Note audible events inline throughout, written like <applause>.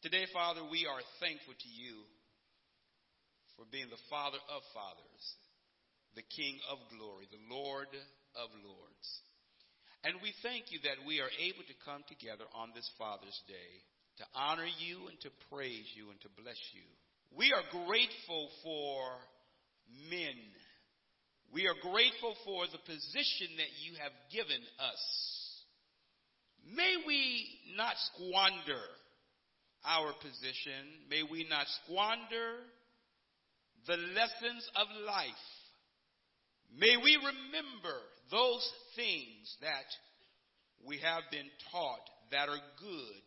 Today, Father, we are thankful to you for being the Father of fathers, the King of glory, the Lord of lords. And we thank you that we are able to come together on this Father's Day to honor you and to praise you and to bless you. We are grateful for men. We are grateful for the position that you have given us. May we not squander our position. May we not squander the lessons of life. May we remember those things that we have been taught that are good.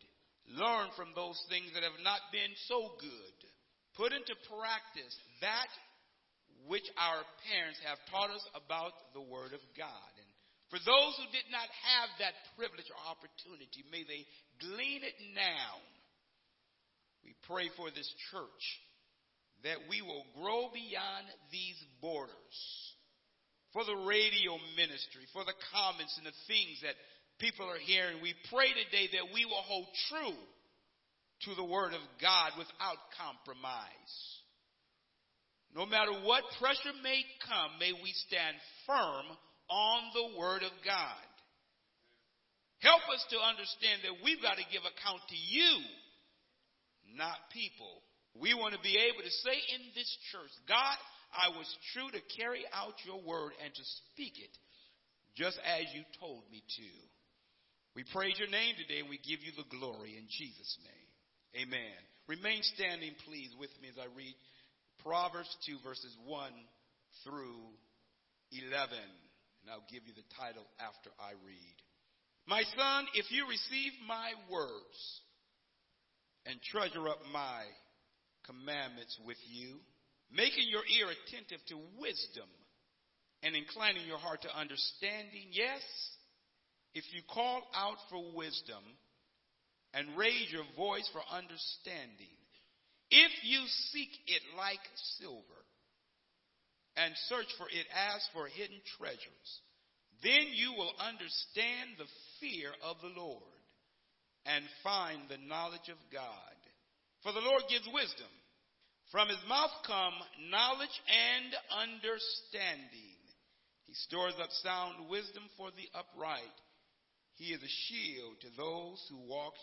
Learn from those things that have not been so good. Put into practice that which our parents have taught us about the Word of God. And for those who did not have that privilege or opportunity, may they glean it now. We pray for this church that we will grow beyond these borders for the radio ministry, for the comments and the things that people are hearing. We pray today that we will hold true to the Word of God without compromise. No matter what pressure may come, may we stand firm on the Word of God. Help us to understand that we've got to give account to you, not people. We want to be able to say in this church, God, I was true to carry out your word and to speak it just as you told me to. We praise your name today and we give you the glory in Jesus' name. Amen. Remain standing, please, with me as I read Proverbs 2, verses 1 through 11. And I'll give you the title after I read. My son, if you receive my words and treasure up my commandments with you, making your ear attentive to wisdom and inclining your heart to understanding. Yes, if you call out for wisdom and raise your voice for understanding, if you seek it like silver and search for it as for hidden treasures, then you will understand the fear of the Lord and find the knowledge of God. For the Lord gives wisdom. From his mouth come knowledge and understanding. He stores up sound wisdom for the upright. He is a shield to those who walk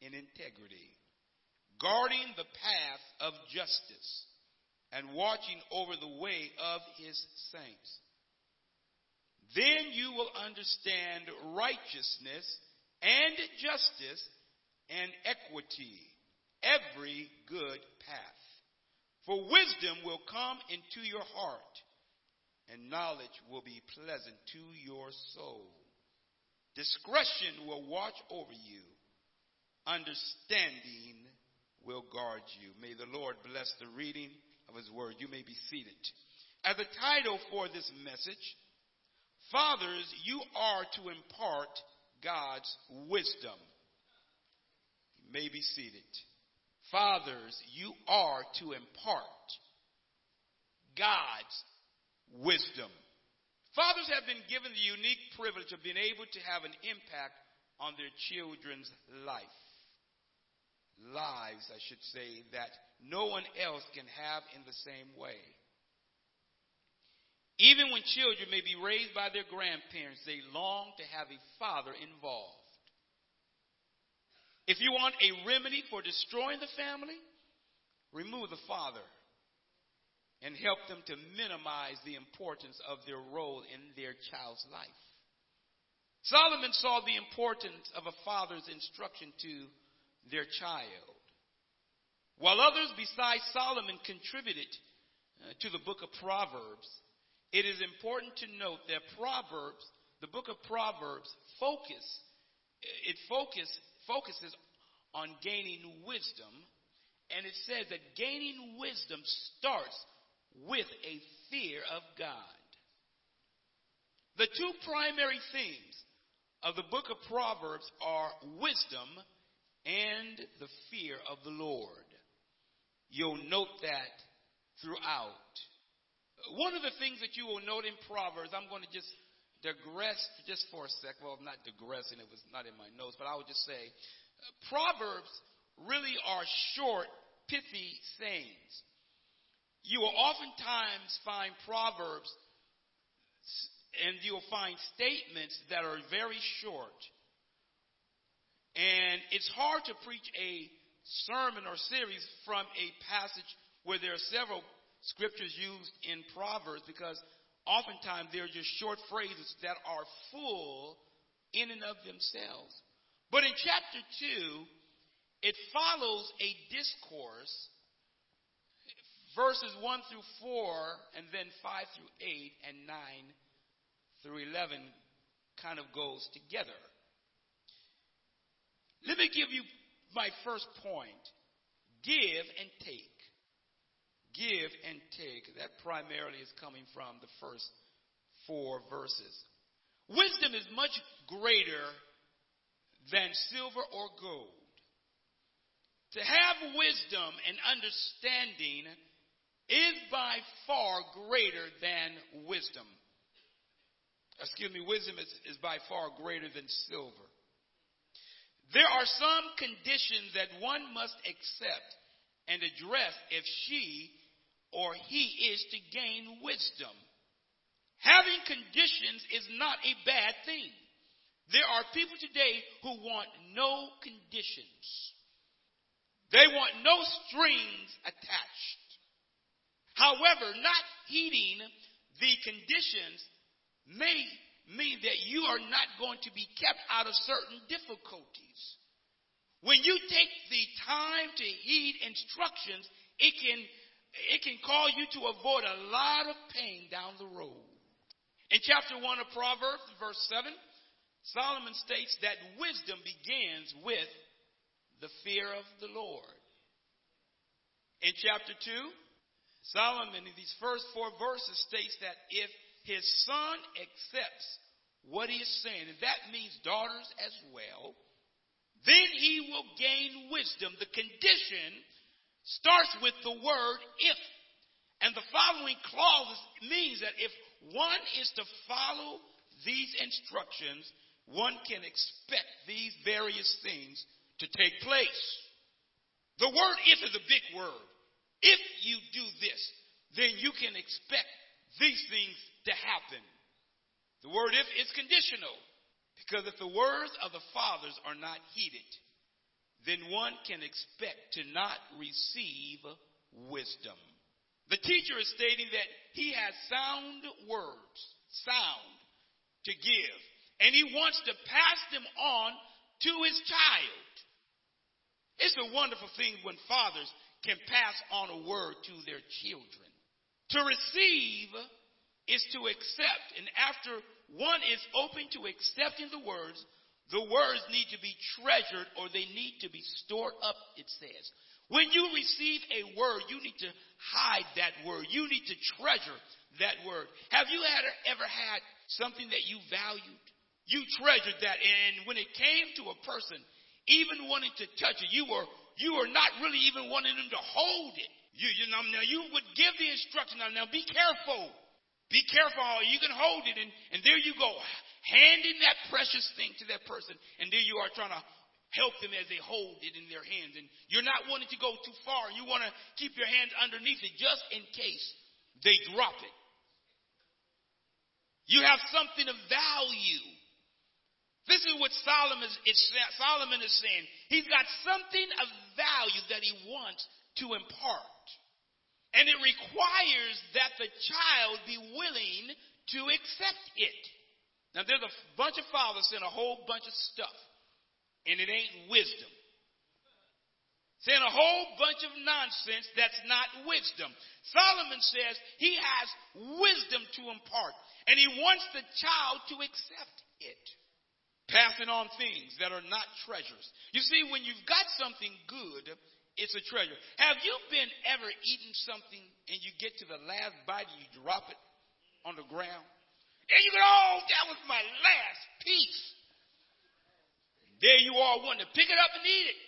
in integrity, guarding the path of justice and watching over the way of his saints. Then you will understand righteousness and justice and equity, every good path. For wisdom will come into your heart, and knowledge will be pleasant to your soul. Discretion will watch over you, understanding will guard you. May the Lord bless the reading of His word. You may be seated. As a title for this message, Fathers, you are to impart God's wisdom. You may be seated. Fathers, you are to impart God's wisdom. Fathers have been given the unique privilege of being able to have an impact on their children's life. Lives, I should say, that no one else can have in the same way. Even when children may be raised by their grandparents, they long to have a father involved. If you want a remedy for destroying the family, remove the father and help them to minimize the importance of their role in their child's life. Solomon saw the importance of a father's instruction to their child. While others besides Solomon contributed uh, to the book of Proverbs, it is important to note that Proverbs, the book of Proverbs, focus, it focus focuses on gaining wisdom, and it says that gaining wisdom starts with a fear of God. The two primary themes of the book of Proverbs are wisdom and the fear of the Lord. You'll note that throughout. One of the things that you will note in Proverbs, I'm going to just digress just for a sec. Well, I'm not digressing, it was not in my notes, but I would just say Proverbs really are short, pithy sayings. You will oftentimes find proverbs and you'll find statements that are very short. And it's hard to preach a sermon or series from a passage where there are several scriptures used in Proverbs because oftentimes they're just short phrases that are full in and of themselves. But in chapter 2, it follows a discourse, verses 1 through 4, and then 5 through 8, and 9 through 11 kind of goes together. Let me give you my first point give and take. Give and take. That primarily is coming from the first four verses. Wisdom is much greater than silver or gold. To have wisdom and understanding is by far greater than wisdom. Excuse me, wisdom is, is by far greater than silver. There are some conditions that one must accept and address if she or he is to gain wisdom. Having conditions is not a bad thing. There are people today who want no conditions. They want no strings attached. However, not heeding the conditions may mean that you are not going to be kept out of certain difficulties. When you take the time to heed instructions, it can, it can cause you to avoid a lot of pain down the road. In chapter 1 of Proverbs, verse 7, Solomon states that wisdom begins with the fear of the Lord. In chapter 2, Solomon, in these first four verses, states that if his son accepts what he is saying, and that means daughters as well, then he will gain wisdom. The condition starts with the word if. And the following clause means that if one is to follow these instructions, one can expect these various things to take place. The word if is a big word. If you do this, then you can expect these things to happen. The word if is conditional. Because if the words of the fathers are not heeded, then one can expect to not receive wisdom. The teacher is stating that he has sound words, sound, to give, and he wants to pass them on to his child. It's a wonderful thing when fathers can pass on a word to their children. To receive is to accept. And after one is open to accepting the words, the words need to be treasured or they need to be stored up, it says. When you receive a word, you need to hide that word. You need to treasure that word. Have you had, ever had something that you valued? You treasured that. And when it came to a person, even wanting to touch it, you were, you were not really even wanting them to hold it. You, you know, now you would give the instruction. Now, now be careful. Be careful you can hold it, and, and there you go, handing that precious thing to that person, and there you are trying to help them as they hold it in their hands. And you're not wanting to go too far. You want to keep your hands underneath it just in case they drop it. You have something of value. This is what Solomon is, Solomon is saying. He's got something of value that he wants to impart. And it requires that the child be willing to accept it. Now, there's a bunch of fathers saying a whole bunch of stuff, and it ain't wisdom. Saying a whole bunch of nonsense that's not wisdom. Solomon says he has wisdom to impart, and he wants the child to accept it. Passing on things that are not treasures. You see, when you've got something good, it's a treasure. Have you been ever eating something and you get to the last bite and you drop it on the ground? And you go, oh, that was my last piece. There you are wanting to pick it up and eat it.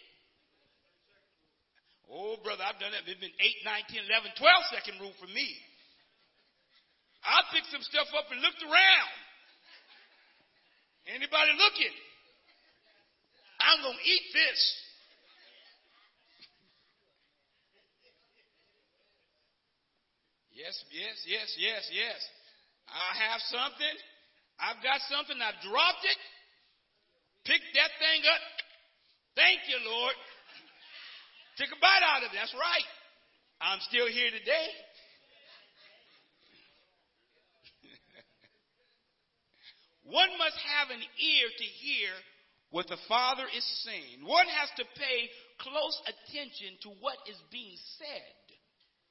Oh, brother, I've done that. It's been 8, 9, 10, 11, 12 second rule for me. I picked some stuff up and looked around. Anybody looking? I'm going to eat this. Yes, yes, yes, yes, yes. I have something. I've got something. I've dropped it. Pick that thing up. Thank you, Lord. Take a bite out of it. That's right. I'm still here today. <laughs> One must have an ear to hear what the Father is saying. One has to pay close attention to what is being said.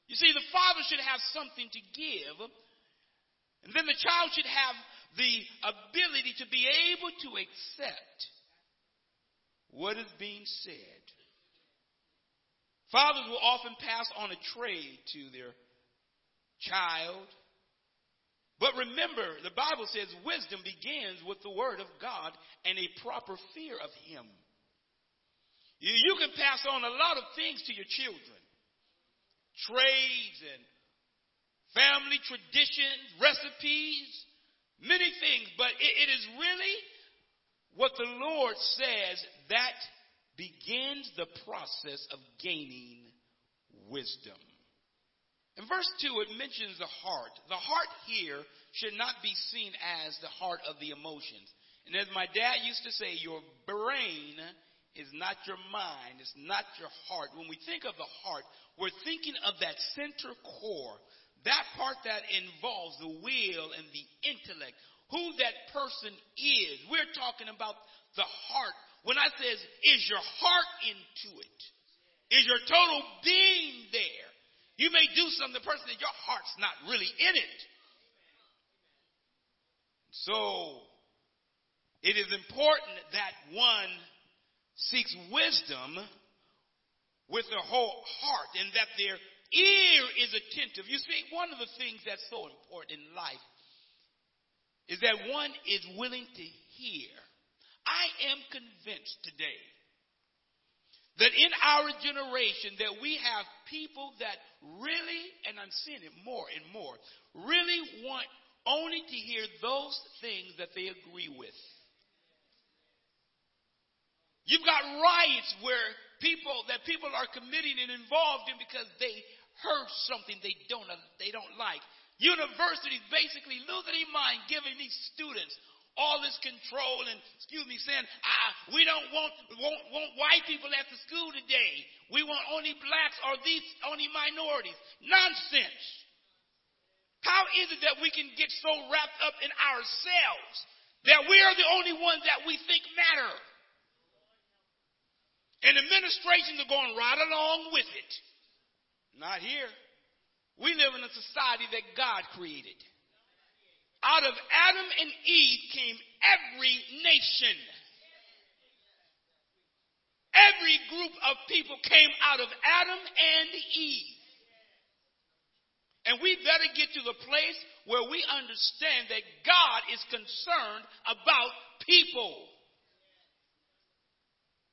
You see, the Father should have something to give, and then the child should have the ability to be able to accept what is being said. Fathers will often pass on a trade to their child. But remember, the Bible says wisdom begins with the Word of God and a proper fear of Him. You, can pass on a lot of things to your children trades and family traditions, recipes, many things, but it, it is really what the Lord says that begins the process of gaining wisdom. In verse 2, it mentions the heart. The heart here should not be seen as the heart of the emotions. And as my dad used to say, your brain is not your mind, it's not your heart. When we think of the heart, we're thinking of that center core, that part that involves the will and the intellect, who that person is. We're talking about the heart when I says, is your heart into it? Is your total being there? You may do something, the person that your heart's not really in it. So, it is important that one seeks wisdom with their whole heart and that their ear is attentive. You see, one of the things that's so important in life is that one is willing to hear I am convinced today that in our generation that we have people that really, and I'm seeing it more and more, really want only to hear those things that they agree with. You've got riots where people that people are committing and involved in because they heard something they don't they don't like. Universities basically losing their mind giving these students all this control and, excuse me, saying, ah, we don't want, want, want white people at the school today. We want only blacks or these only minorities. Nonsense. How is it that we can get so wrapped up in ourselves that we are the only ones that we think matter? And administrations are going right along with it. Not here. We live in a society that God created. Out of Adam and Eve came every nation. Every group of people came out of Adam and Eve. And we better get to the place where we understand that God is concerned about people.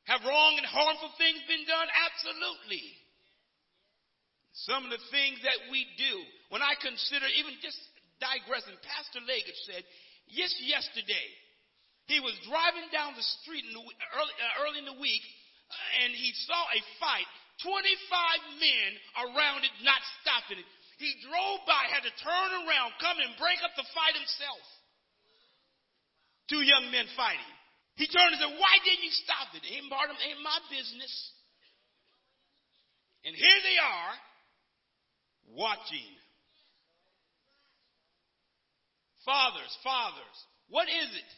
Have wrong and harmful things been done? Absolutely. Some of the things that we do, when I consider even just digressing, Pastor Leggett said, yes, yesterday, he was driving down the street in the, early, uh, early in the week, uh, and he saw a fight. 25 men around it, not stopping it. He drove by, had to turn around, come and break up the fight himself. Two young men fighting. He turned and said, Why didn't you stop it? Ain't ain't my business. And here they are watching Fathers, fathers, what is it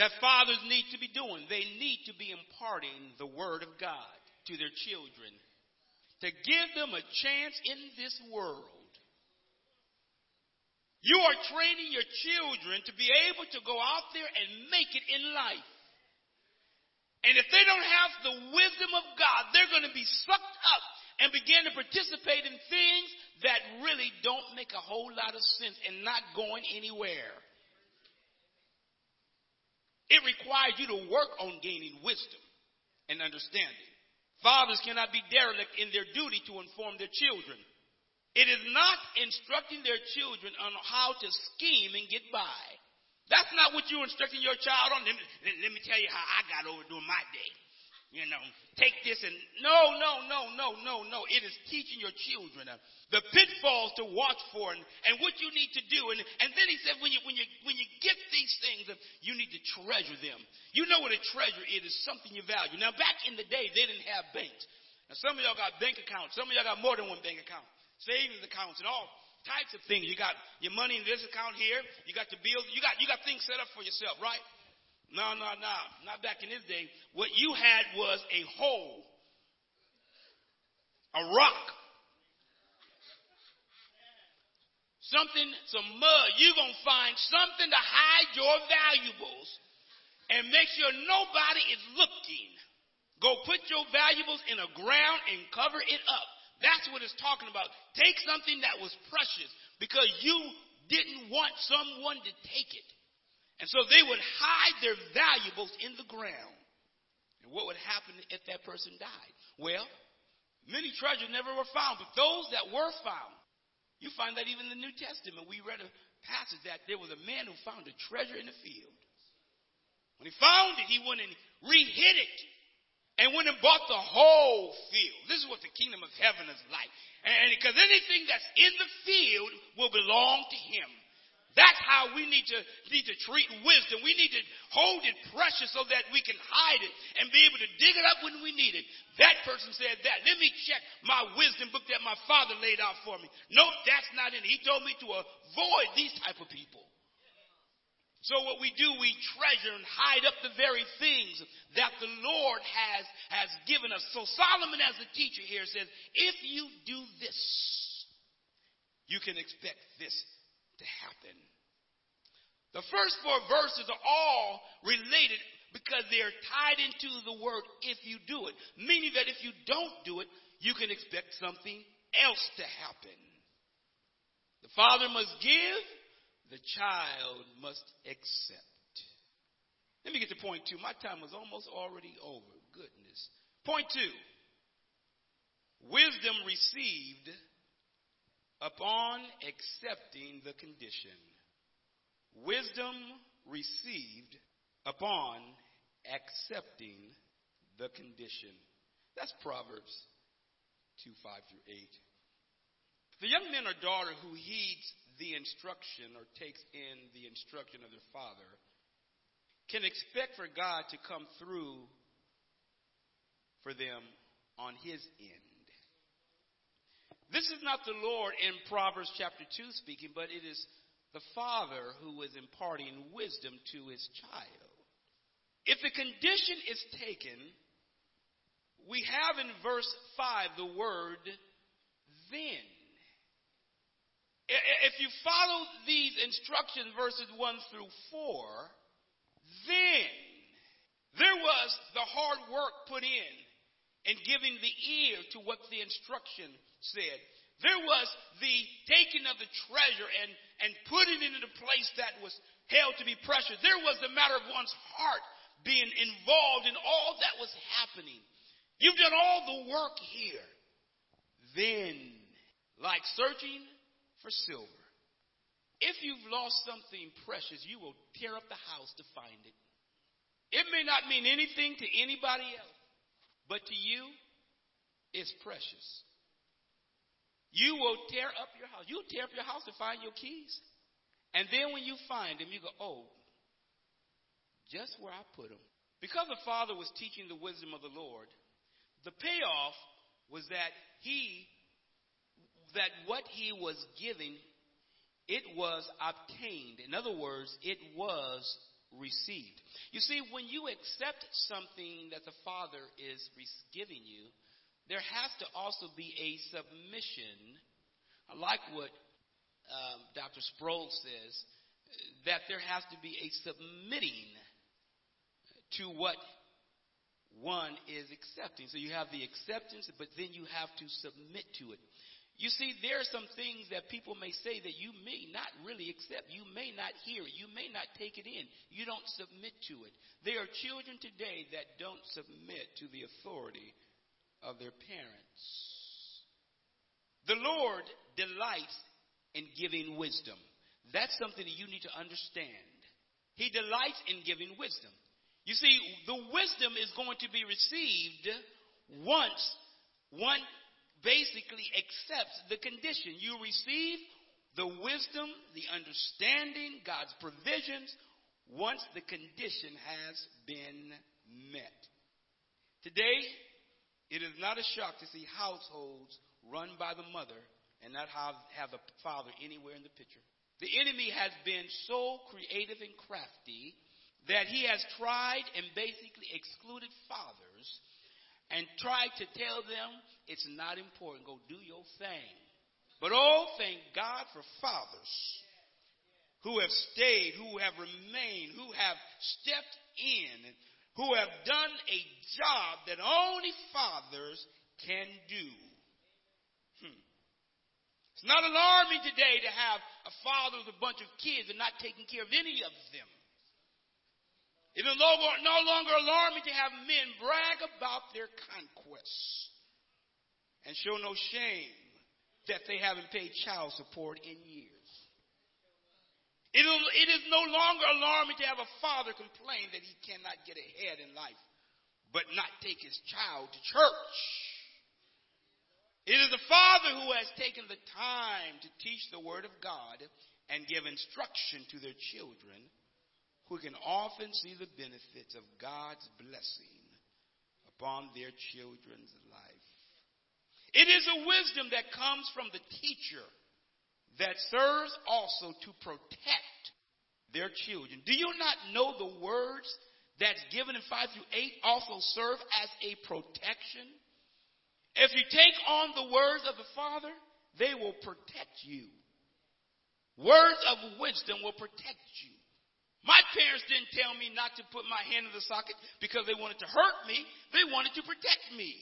that fathers need to be doing? They need to be imparting the Word of God to their children to give them a chance in this world. You are training your children to be able to go out there and make it in life. And if they don't have the wisdom of God, they're going to be sucked up and begin to participate in things that really don't make a whole lot of sense and not going anywhere. It requires you to work on gaining wisdom and understanding. Fathers cannot be derelict in their duty to inform their children. It is not instructing their children on how to scheme and get by. That's not what you're instructing your child on. Let me, let me tell you how I got over doing my day. you know, take this and no, no, no, no, no, no. It is teaching your children uh, the pitfalls to watch for and, and what you need to do. And, and then he said, when you, when you, when you get these things, uh, you need to treasure them. You know what a treasure is. It's something you value. Now, back in the day, they didn't have banks. Now, some of y'all got bank accounts. Some of y'all got more than one bank account. Savings accounts and all types of things. You got your money in this account here. You got the bills. You got, you got things set up for yourself, right? No, no, no. Not back in this day. What you had was a hole, a rock, something, some mud. You're going to find something to hide your valuables and make sure nobody is looking. Go put your valuables in a ground and cover it up. That's what it's talking about. Take something that was precious because you didn't want someone to take it. And so they would hide their valuables in the ground. And what would happen if that person died? Well, many treasures never were found, but those that were found, you find that even in the New Testament. We read a passage that there was a man who found a treasure in the field. When he found it, he went and re-hid it and went and bought the whole field. This is what the kingdom of heaven is like. And because anything that's in the field will belong to him. That's how we need to, need to treat wisdom. We need to hold it precious so that we can hide it and be able to dig it up when we need it. That person said that. Let me check my wisdom book that my father laid out for me. No, that's not in it. He told me to avoid these type of people. So what we do, we treasure and hide up the very things that the Lord has, has given us. So Solomon as a teacher here says, if you do this, you can expect this to happen. The first four verses are all related because they're tied into the word if you do it, meaning that if you don't do it, you can expect something else to happen. The father must give, the child must accept. Let me get to point two. My time was almost already over. Goodness. Point two. Wisdom received upon accepting the condition. Wisdom received upon accepting the condition. That's Proverbs 2 5 through 8. The young man or daughter who heeds the instruction or takes in the instruction of their father can expect for God to come through for them on his end. This is not the Lord in Proverbs chapter 2 speaking, but it is the Father who is imparting wisdom to his child. If the condition is taken, we have in verse 5 the word then. If you follow these instructions, verses 1 through 4, then there was the hard work put in in giving the ear to what the instruction said. There was the taking of the treasure and, and putting it in a place that was held to be precious. There was the matter of one's heart being involved in all that was happening. You've done all the work here. Then, like searching for silver, if you've lost something precious, you will tear up the house to find it. It may not mean anything to anybody else, but to you, it's precious. You will tear up your house. You'll tear up your house to find your keys. And then when you find them, you go, oh, just where I put them. Because the Father was teaching the wisdom of the Lord, the payoff was that he, that what he was giving, it was obtained. In other words, it was received. You see, when you accept something that the Father is giving you, there has to also be a submission. I like what um, Dr. Sproul says, that there has to be a submitting to what one is accepting. So you have the acceptance, but then you have to submit to it. You see, there are some things that people may say that you may not really accept. You may not hear. You may not take it in. You don't submit to it. There are children today that don't submit to the authority of their parents. The Lord delights in giving wisdom. That's something that you need to understand. He delights in giving wisdom. You see, the wisdom is going to be received once one basically accepts the condition. You receive the wisdom, the understanding, God's provisions, once the condition has been met. Today, it is not a shock to see households run by the mother and not have, have the father anywhere in the picture. The enemy has been so creative and crafty that he has tried and basically excluded fathers and tried to tell them it's not important. Go do your thing. But oh, thank God for fathers who have stayed, who have remained, who have stepped in, who have done a job that only fathers can do. Hmm. It's not alarming today to have a father with a bunch of kids and not taking care of any of them. It is no longer alarming to have men brag about their conquests and show no shame that they haven't paid child support in years. It is no longer alarming to have a father complain that he cannot get ahead in life, but not take his child to church. It is the father who has taken the time to teach the word of God and give instruction to their children who can often see the benefits of God's blessing upon their children's life. It is a wisdom that comes from the teacher that serves also to protect their children. Do you not know the words that's given in 5 through 8 also serve as a protection? If you take on the words of the Father, they will protect you. Words of wisdom will protect you. My parents didn't tell me not to put my hand in the socket because they wanted to hurt me. They wanted to protect me.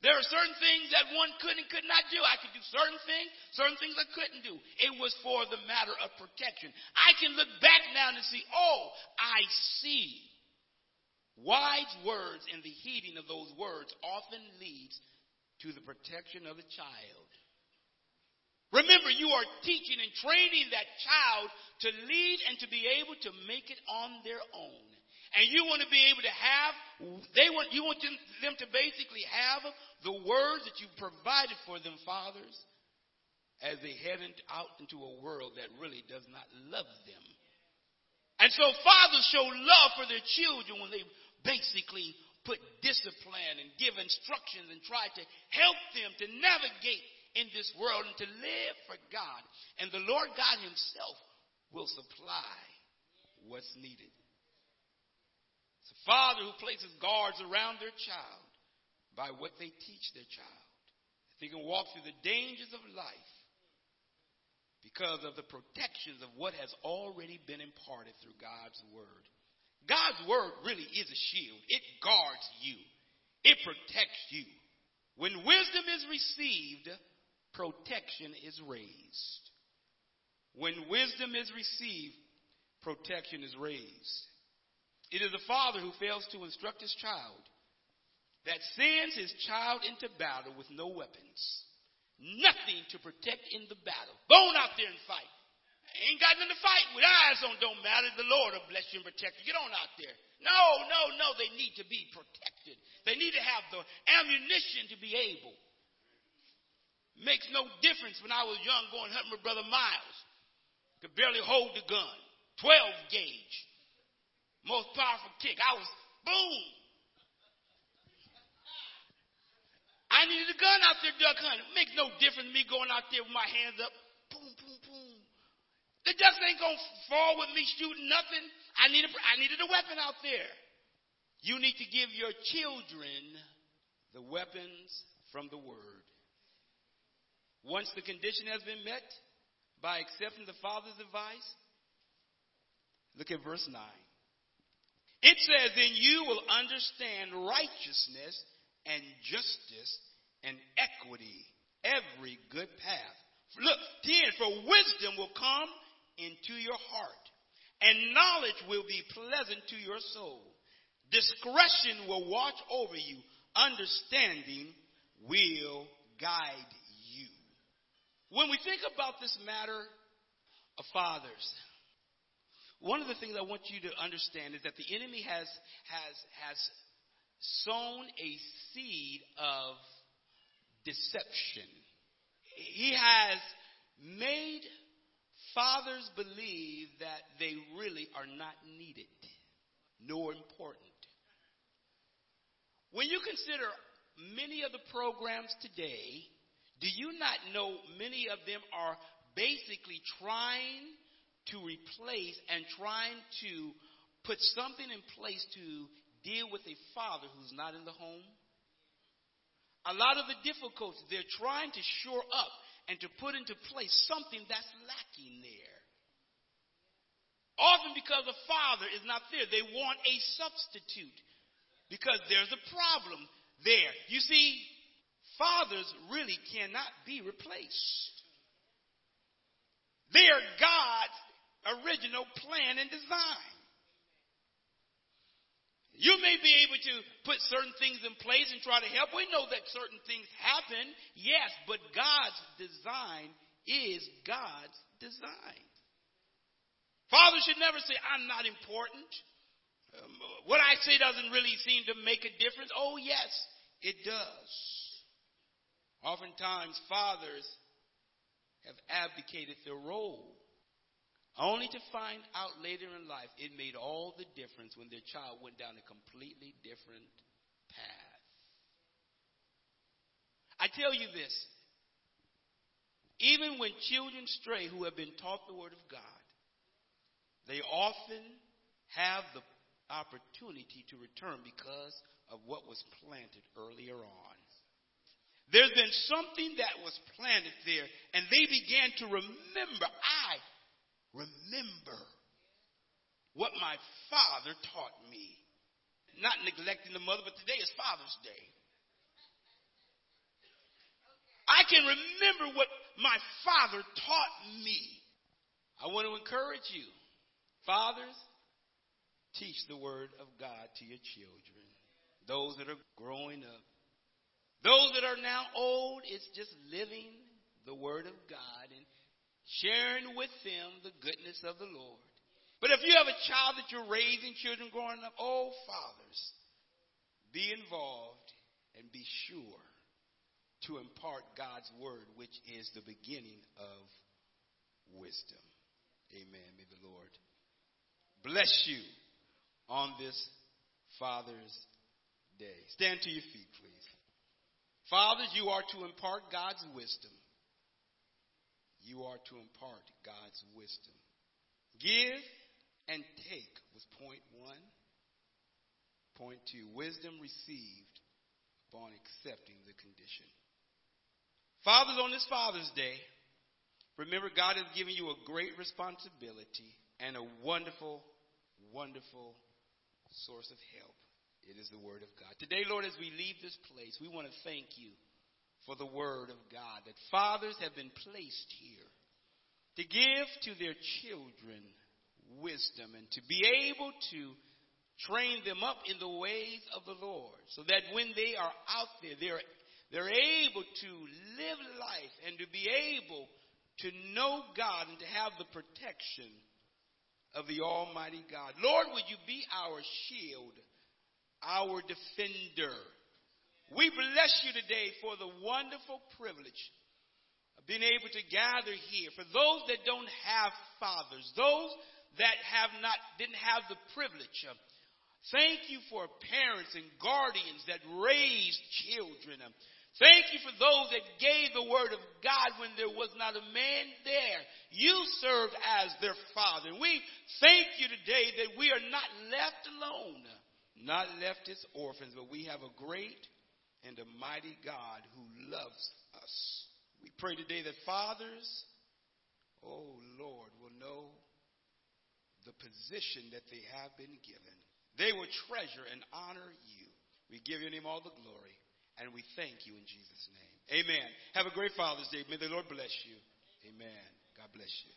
There are certain things that one could and could not do. I could do certain things, certain things I couldn't do. It was for the matter of protection. I can look back now and see, oh, I see. Wise words and the heeding of those words often leads to the protection of the child. Remember, you are teaching and training that child to lead and to be able to make it on their own. And you want to be able to have, they want, you want them, to basically have the words that you provided for them, fathers, as they head out into a world that really does not love them. And so fathers show love for their children when they basically put discipline and give instructions and try to help them to navigate in this world and to live for God. And the Lord God Himself will supply what's needed. It's a father who places guards around their child by what they teach their child. They can walk through the dangers of life because of the protections of what has already been imparted through God's word. God's word really is a shield. It guards you. It protects you. When wisdom is received, protection is raised. When wisdom is received, protection is raised. It is a father who fails to instruct his child that sends his child into battle with no weapons, nothing to protect in the battle. Go on out there and fight. Ain't got nothing to fight with. Eyes on don't matter. The Lord will bless you and protect you. Get on out there. No, no, no. They need to be protected. They need to have the ammunition to be able. Makes no difference when I was young going hunting with Brother Miles. Could barely hold the gun. 12 gauge. Most powerful kick. I was, boom. I needed a gun out there duck hunting. Makes no difference me going out there with my hands up. Boom, boom, boom. The ducks ain't going to fall with me shooting nothing. I, need a, I needed a weapon out there. You need to give your children the weapons from the Word. Once the condition has been met by accepting the Father's advice, look at verse 9. It says, Then you will understand righteousness and justice and equity, every good path. Look, 10, for wisdom will come into your heart, and knowledge will be pleasant to your soul. Discretion will watch over you, understanding will guide. When we think about this matter of fathers, one of the things I want you to understand is that the enemy has, has, has sown a seed of deception. He has made fathers believe that they really are not needed nor important. When you consider many of the programs today, do you not know many of them are basically trying to replace and trying to put something in place to deal with a father who's not in the home? A lot of the difficulties, they're trying to shore up and to put into place something that's lacking there. Often because the father is not there, they want a substitute because there's a problem there. You see, fathers really cannot be replaced. They are God's original plan and design. You may be able to put certain things in place and try to help. We know that certain things happen, yes, but God's design is God's design. Father should never say, I'm not important. Um, what I say doesn't really seem to make a difference. Oh, yes, it does. Oftentimes, fathers have abdicated their role only to find out later in life it made all the difference when their child went down a completely different path. I tell you this even when children stray who have been taught the Word of God, they often have the opportunity to return because of what was planted earlier on. There's been something that was planted there, and they began to remember I remember what my father taught me. Not neglecting the mother, but today is Father's Day. I can remember what my father taught me. I want to encourage you, fathers, teach the word of God to your children. Those that are growing up. Those that are now old, it's just living the word of God and sharing with them the goodness of the Lord. But if you have a child that you're raising, children growing up, oh, fathers, be involved and be sure to impart God's word, which is the beginning of wisdom. Amen. May the Lord bless you on this Father's Day. Stand to your feet, please. Fathers, you are to impart God's wisdom you are to impart God's wisdom. Give and take was point one. Point two, wisdom received upon accepting the condition. Fathers, on this Father's Day, remember God has given you a great responsibility and a wonderful, wonderful source of help. It is the Word of God. Today, Lord, as we leave this place, we want to thank you for the Word of God, that fathers have been placed here to give to their children wisdom and to be able to train them up in the ways of the Lord so that when they are out there, they're, they're able to live life and to be able to know God and to have the protection of the Almighty God. Lord, would you be our shield, our defender? We bless you today for the wonderful privilege of being able to gather here. For those that don't have fathers, those that have not, didn't have the privilege. of, thank you for parents and guardians that raised children. Uh, thank you for those that gave the word of God when there was not a man there. You served as their father. And we thank you today that we are not left alone, not left as orphans, but we have a great and a mighty God who loves us. We pray today that fathers, oh Lord, will know the position that they have been given. They will treasure and honor you. We give your name all the glory, and we thank you in Jesus' name. Amen. Have a great Father's Day. May the Lord bless you. Amen. God bless you.